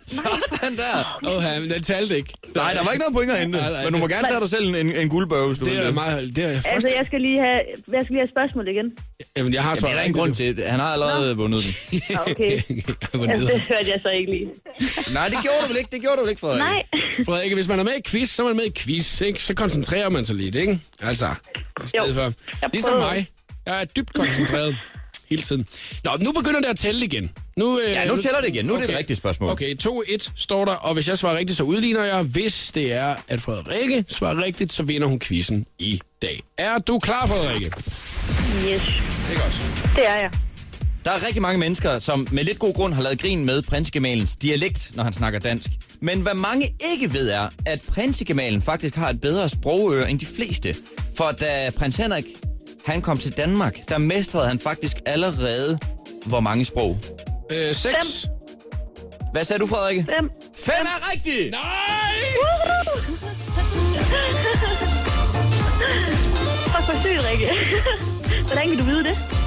Sådan der. Åh, oh, men den talte ikke. Nej, der var ikke noget point at hente. Nej, nej, Men du må det- gerne tage dig selv en, en guldbørge, hvis du Det vil er det. meget... Det er først... Altså, jeg skal lige have, jeg skal lige have spørgsmål igen. Jamen, jeg har Jamen, så det er der ingen grund til. Han har allerede vundet den. Nå, okay. altså, det hørte jeg så ikke lige. Nej, det gjorde du vel ikke. Det gjorde du vel ikke, Frederik? Nej. Frederik, hvis man er med i quiz, så er man med i quiz, ikke? Så koncentrerer man sig lidt, ikke? Altså, i stedet Jo, for. Ligesom mig. Jeg er dybt koncentreret hele tiden. Nå, nu begynder det at tælle igen. Nu, øh, Ja, nu tæller det igen. Nu er det et rigtigt spørgsmål. Okay, 2-1 står der, og hvis jeg svarer rigtigt, så udligner jeg. Hvis det er, at Frederikke svarer rigtigt, så vinder hun quizzen i dag. Er du klar, Frederikke? Yes, Det er godt. det er jeg. Der er rigtig mange mennesker, som med lidt god grund har lavet grin med prinsegemalens dialekt, når han snakker dansk. Men hvad mange ikke ved er, at prinsegemalen faktisk har et bedre sprogøre end de fleste. For da prins Henrik han kom til Danmark, der mestrede han faktisk allerede hvor mange sprog. Øh, 6. Hvad sagde du, Frederik? Fem. Fem er rigtigt! Nej! Fuck, hvor sygt, Rikke. Hvordan kan du vide det?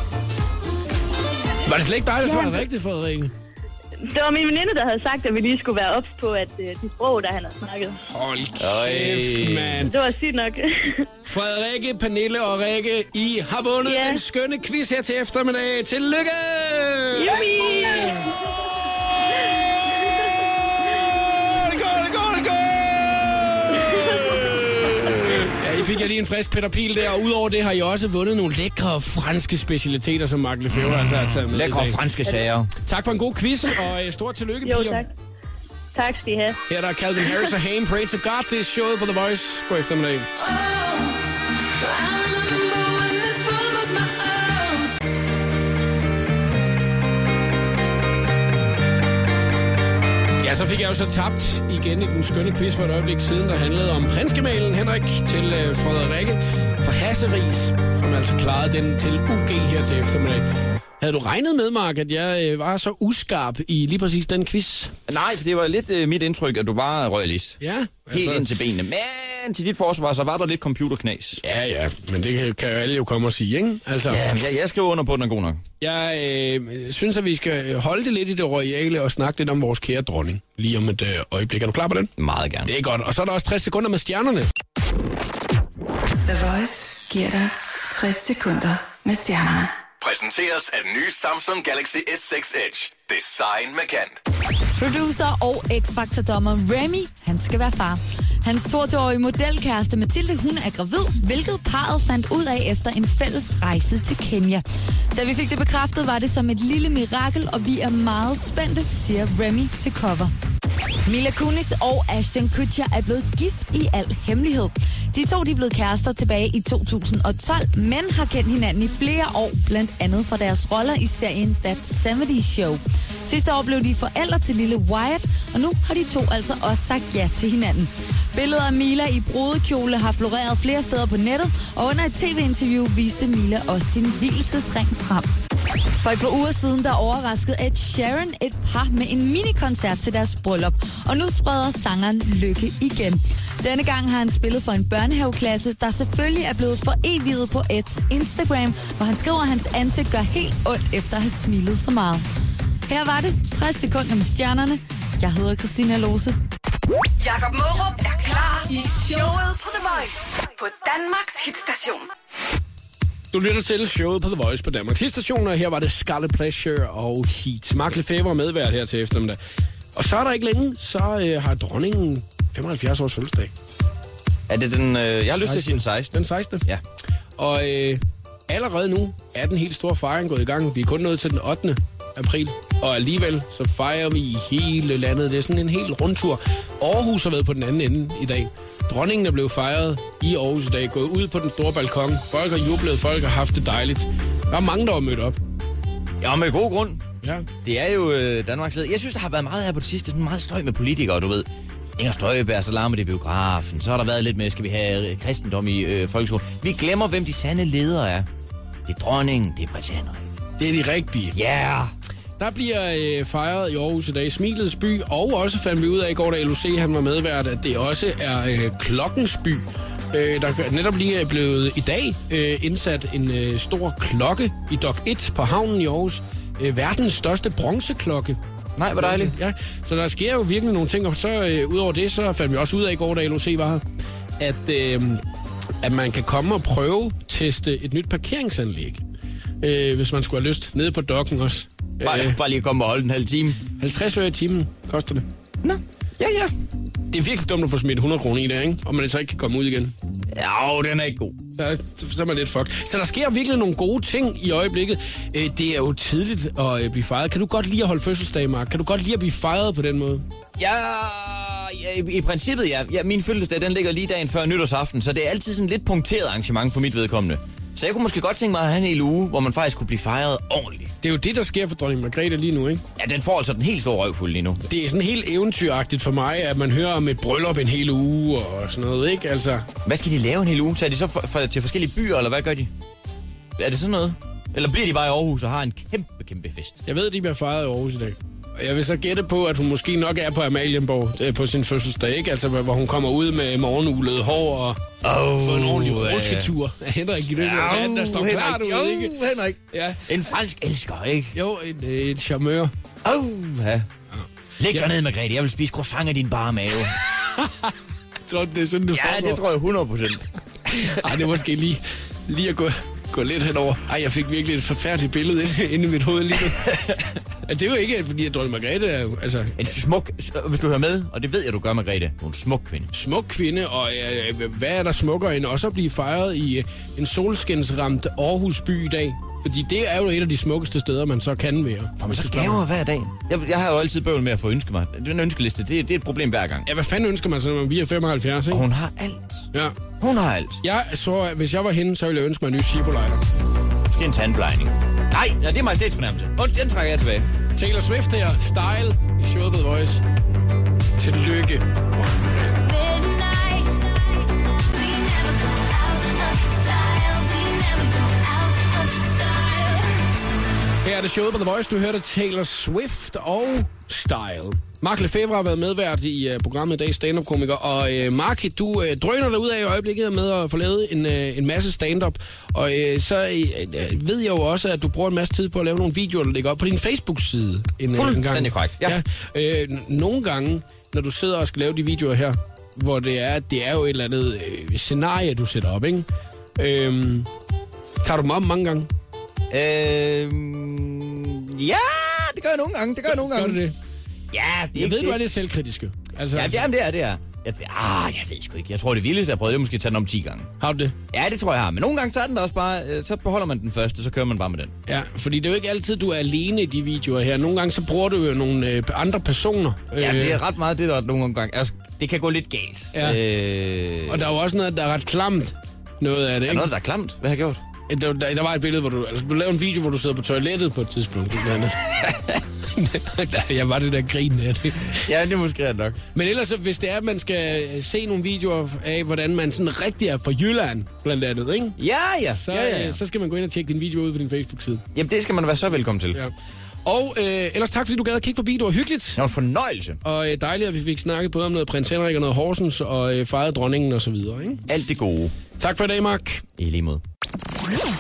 Var det slet ikke dig, der svarede rigtigt, Frederikke? Det var min veninde, der havde sagt, at vi lige skulle være ops på, at de sprog, der han har snakket. Hold kæft, mand. Det var sygt nok. Frederikke, Pernille og Rikke, I har vundet Ja. den skønne quiz her til eftermiddag. Tillykke! Jubi! I fik jeg lige en frisk Peter Pil der, og udover det har I også vundet nogle lækre franske specialiteter, som Mark Lefebvre altså har taget med i Lækre dag. franske sager. Tak for en god quiz, og øh, stort tillykke, Jo, piger. tak. Tak skal I have. Her er der Calvin Harris og Haim, Pray to God, det er showet på The Voice. God eftermiddag. Ja, så fik jeg jo så tabt igen i den skønne quiz for et øjeblik siden, der handlede om prinsgemalen Henrik til øh, Frederikke fra Hasseris, som altså klarede den til UG her til eftermiddag. Havde du regnet med, Mark, at jeg øh, var så uskarp i lige præcis den quiz? Nej, for det var lidt øh, mit indtryk, at du røg lis. Ja. Helt ind til benene. Men til dit forsvar, så var der lidt computerknas. Ja, ja, men det kan, kan jo alle jo komme og sige, ikke? Altså, Ja, men jeg, jeg skriver under på, at den er god nok. jeg øh, synes, at vi skal holde det lidt i det royale og snakke lidt om vores kære dronning. Lige om et øh, øjeblik. Er du klar på den? Meget gerne. Det er godt. Og så er der også 60 sekunder med stjernerne. The Voice giver dig 60 sekunder med stjernerne. Præsenteres af den nye Samsung Galaxy S6 Edge. Design med kant. Producer og X-Factor-dommer Remy, han skal være far. Hans 22-årige modelkæreste Mathilde, hun er gravid, hvilket parret fandt ud af efter en fælles rejse til Kenya. Da vi fik det bekræftet, var det som et lille mirakel, og vi er meget spændte, siger Remy til cover. Mila Kunis og Ashton Kutcher er blevet gift i al hemmelighed. De to de er blevet kærester tilbage i 2012, men har kendt hinanden i flere år, blandt andet for deres roller i serien That 70 Show. Sidste år blev de forældre til lille Wyatt, og nu har de to altså også sagt ja til hinanden. Billeder af Mila i brudekjole har floreret flere steder på nettet, og under et tv-interview viste Mila også sin hvilesesring frem. For et par uger siden, der overraskede Ed Sharon et par med en minikoncert til deres bryllup. Og nu spreder sangeren lykke igen. Denne gang har han spillet for en børnehaveklasse, der selvfølgelig er blevet foreviget på Eds Instagram, hvor han skriver, at hans ansigt gør helt ondt efter at have smilet så meget. Her var det 60 sekunder med stjernerne. Jeg hedder Christina Lose. Jakob Mørup er klar i showet på The Voice på Danmarks hitstation. Du lytter til showet på The Voice på Danmarks station, og her var det Scarlet Pleasure og Heat. Mark Lefebvre er medvært her til eftermiddag. Og så er der ikke længe, så øh, har dronningen 75 års fødselsdag. Er det den... Øh, jeg har lyst til at sige den 16. Den 16. Ja. Og øh, allerede nu er den helt store fejring gået i gang. Vi er kun nået til den 8. april, og alligevel så fejrer vi i hele landet. Det er sådan en helt rundtur. Aarhus har været på den anden ende i dag. Dronningen er blevet fejret i Aarhus i dag, gået ud på den store balkon. Folk har jublet, folk har haft det dejligt. Der er mange, der har mødt op. Ja, med god grund. Ja. Det er jo øh, Danmarks led. Jeg synes, der har været meget her på det sidste. Sådan meget støj med politikere, du ved. Inger Støjberg, så larmer det biografen. Så har der været lidt med, skal vi have øh, kristendom i øh, folkeskolen. Vi glemmer, hvem de sande ledere er. Det er dronningen, det er prins Henrik. Det er de rigtige. Ja! Yeah. Der bliver øh, fejret i Aarhus i dag Smilets by, og også fandt vi ud af i går, da LOC han var medvært, at det også er øh, Klokkens by. Øh, der er netop lige er blevet i dag øh, indsat en øh, stor klokke i Dok 1 på havnen i Aarhus. Øh, verdens største bronzeklokke. Nej, hvor dejligt. Ja, så der sker jo virkelig nogle ting, og så øh, udover det, så fandt vi også ud af i går, da LOC var her, at, øh, at man kan komme og prøve teste et nyt parkeringsanlæg, øh, hvis man skulle have lyst, nede på dokken også. Bare, bare lige komme og holde en halv time. 50 øre i timen koster det. Nå, ja, ja. Det er virkelig dumt at få smidt 100 kroner i det, ikke? Og man så ikke kan komme ud igen. Ja, den er ikke god. Så, så er man lidt fuck. Så der sker virkelig nogle gode ting i øjeblikket. Øh, Det er jo tidligt at øh, blive fejret. Kan du godt lide at holde fødselsdag, Mark? Kan du godt lide at blive fejret på den måde? Ja, ja i, i princippet ja. ja. Min fødselsdag, den ligger lige dagen før nytårsaften, så det er altid sådan lidt punkteret arrangement for mit vedkommende. Så jeg kunne måske godt tænke mig at have en hel uge, hvor man faktisk kunne blive fejret ordentligt. Det er jo det, der sker for dronning Margrethe lige nu, ikke? Ja, den får altså den helt store røvfuld lige nu. Det er sådan helt eventyragtigt for mig, at man hører om et bryllup en hel uge og sådan noget, ikke? Altså, Hvad skal de lave en hel uge? Tager de så for, for, til forskellige byer, eller hvad gør de? Er det sådan noget? Eller bliver de bare i Aarhus og har en kæmpe, kæmpe fest? jeg ved, de bliver fejret i Aarhus i dag. Jeg vil så gætte på, at hun måske nok er på Amalienborg øh, på sin fødselsdag, ikke? Altså, hvor hun kommer ud med morgenulet hår og Oh, får en ordentlig rusketur af Henrik i løbet af natten, der står klar, du ved, ikke? Henrik. Ja. En fransk elsker, ikke? Jo, en, øh, en charmeur. Oh, ja. Læg dig Ja. ned, Margrethe. Jeg vil spise croissant af din bare mave. Så det er sådan, det ja, det tror jeg 100 procent. Ej, det er måske lige, lige at gå, gå lidt henover. Ej, jeg fik virkelig et forfærdeligt billede inde, i mit hoved lige nu. Det er jo ikke, fordi at dronning Margrethe er jo, altså, En smuk, hvis du hører med, og det ved jeg, du gør, Margrethe. Du er en smuk kvinde. smuk kvinde, og øh, hvad er der smukkere end også at blive fejret i øh, en solskinsramt Aarhus by i dag? Fordi det er jo et af de smukkeste steder, man så kan være. Får man så gaver hver dag? Jeg, jeg har jo altid bøvl med at få ønske mig. Den ønskeliste, det, det er et problem hver gang. Ja, hvad fanden ønsker man så, når man bliver 75, Og ikke? hun har alt. Ja. Hun har alt. Jeg så, hvis jeg var hende, så ville jeg ønske mig en ny Zippo-lighter. Måske en tandplejning. Nej, ja, det er majestætsfornærmelse. Og den trækker jeg tilbage. Taylor Swift her, Style i showet Voice. Tillykke. Her er det showet på The Voice. Du hørte Taylor Swift og Style. Mark Lefebvre har været medvært i uh, programmet i dag, stand-up-komiker. Og uh, Mark, du uh, drøner dig ud af i øjeblikket med at få lavet en, uh, en masse stand-up. Og uh, så uh, ved jeg jo også, at du bruger en masse tid på at lave nogle videoer, der ligger op på din Facebook-side. En, uh, en gang. Fuldstændig korrekt, ja. ja. Uh, nogle gange, når du sidder og skal lave de videoer her, hvor det er, det er jo et eller andet uh, scenarie, du sætter op, ikke? Uh, tager du dem op mange gange? Øhm, ja, det gør jeg nogle gange. Det gør jeg nogle Gør gange. du det? Ja, det er Jeg ved, det. du er lidt selvkritiske. Altså, Ja, det er, det er, det er. Jeg, ah, jeg ved sgu ikke. Jeg tror, det vildeste, jeg prøvet, det er måske at tage den om 10 gange. Har du det? Ja, det tror jeg har. Men nogle gange, så er den også bare... øh, Så beholder man den første, så kører man bare med den. Ja, fordi det er jo ikke altid, du er alene i de videoer her. Nogle gange så bruger du jo nogle øh, andre personer. Ja, det er ret meget det, der er nogle gange... Altså, det kan gå lidt galt. Ja. Øh, Og der er jo også noget, der er ret klamt. Noget af det, er ikke? noget, der er klamt? Hvad har jeg gjort? Der, der, der var et billede, hvor du... Altså, du lavede en video, hvor du sidder på toilettet på et tidspunkt. jeg var det der grin af det. Ja, det er måske ret nok. Men ellers, hvis det er, at man skal øh, se nogle videoer af, hvordan man sådan rigtig er fra Jylland, blandt andet, ikke? Ja, ja. Så, ja, ja, ja. øh, så skal man gå ind og tjekke din video ud på din Facebook-side. Jamen, det skal man være så velkommen til. Ja. Og øh, ellers tak, fordi du gad at kigge forbi. Det var hyggeligt. Det var en fornøjelse. Og øh, dejligt, at vi fik snakket både om noget prins Henrik og noget Horsens og øh, fejret dronningen og så videre. Ikke? Alt det gode. Tak for i dag, Mark. I lige måde.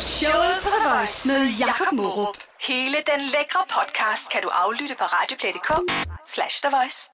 Showet på The Voice med Jakob Morup. Hele den lækre podcast kan du aflytte på radioplay.dk slash The Voice.